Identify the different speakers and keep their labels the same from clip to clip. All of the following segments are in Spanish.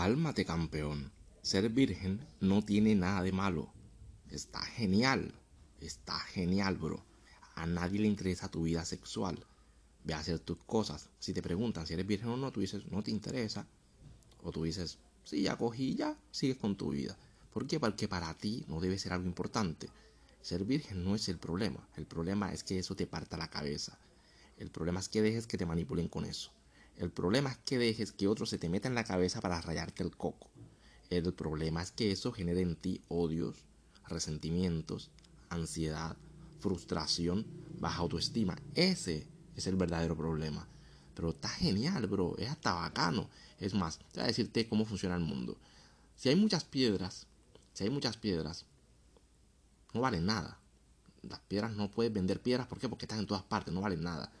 Speaker 1: Cálmate, campeón. Ser virgen no tiene nada de malo. Está genial. Está genial, bro. A nadie le interesa tu vida sexual. Ve a hacer tus cosas. Si te preguntan si eres virgen o no, tú dices, no te interesa. O tú dices, sí, ya cogí, ya, sigues con tu vida. ¿Por qué? Porque para ti no debe ser algo importante. Ser virgen no es el problema. El problema es que eso te parta la cabeza. El problema es que dejes que te manipulen con eso. El problema es que dejes que otro se te meta en la cabeza para rayarte el coco. El problema es que eso genere en ti odios, resentimientos, ansiedad, frustración, baja autoestima. Ese es el verdadero problema. Pero está genial, bro. Es hasta bacano. Es más, te voy a decirte cómo funciona el mundo. Si hay muchas piedras, si hay muchas piedras, no valen nada. Las piedras no puedes vender piedras, ¿por qué? Porque están en todas partes, no valen nada.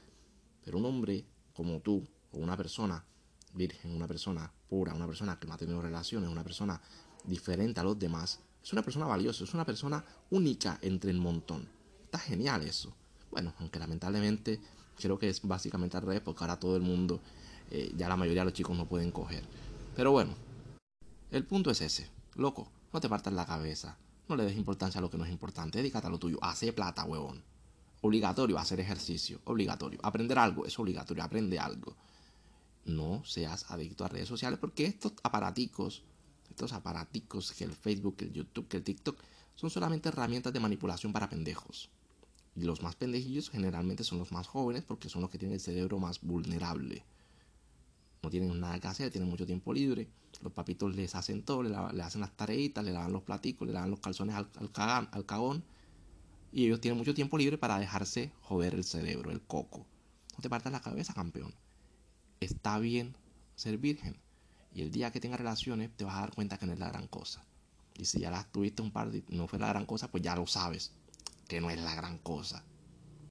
Speaker 1: Pero un hombre como tú, o una persona virgen, una persona pura, una persona que no ha tenido relaciones, una persona diferente a los demás, es una persona valiosa, es una persona única entre el montón. Está genial eso. Bueno, aunque lamentablemente creo que es básicamente al revés, porque ahora todo el mundo, eh, ya la mayoría de los chicos no pueden coger. Pero bueno, el punto es ese. Loco, no te partas la cabeza. No le des importancia a lo que no es importante. Dedícate a lo tuyo. Hace plata, huevón. Obligatorio hacer ejercicio. Obligatorio. Aprender algo es obligatorio. Aprende algo no seas adicto a redes sociales porque estos aparaticos, estos aparaticos que el Facebook, que el YouTube, que el TikTok, son solamente herramientas de manipulación para pendejos. Y los más pendejillos generalmente son los más jóvenes porque son los que tienen el cerebro más vulnerable. No tienen nada que hacer, tienen mucho tiempo libre. Los papitos les hacen todo, le, hacen las tareitas, le lavan los platicos, le lavan los calzones al, al cagón. Y ellos tienen mucho tiempo libre para dejarse joder el cerebro, el coco. No te partas la cabeza, campeón está bien ser virgen. Y el día que tengas relaciones te vas a dar cuenta que no es la gran cosa. Y si ya las tuviste un par y no fue la gran cosa, pues ya lo sabes, que no es la gran cosa.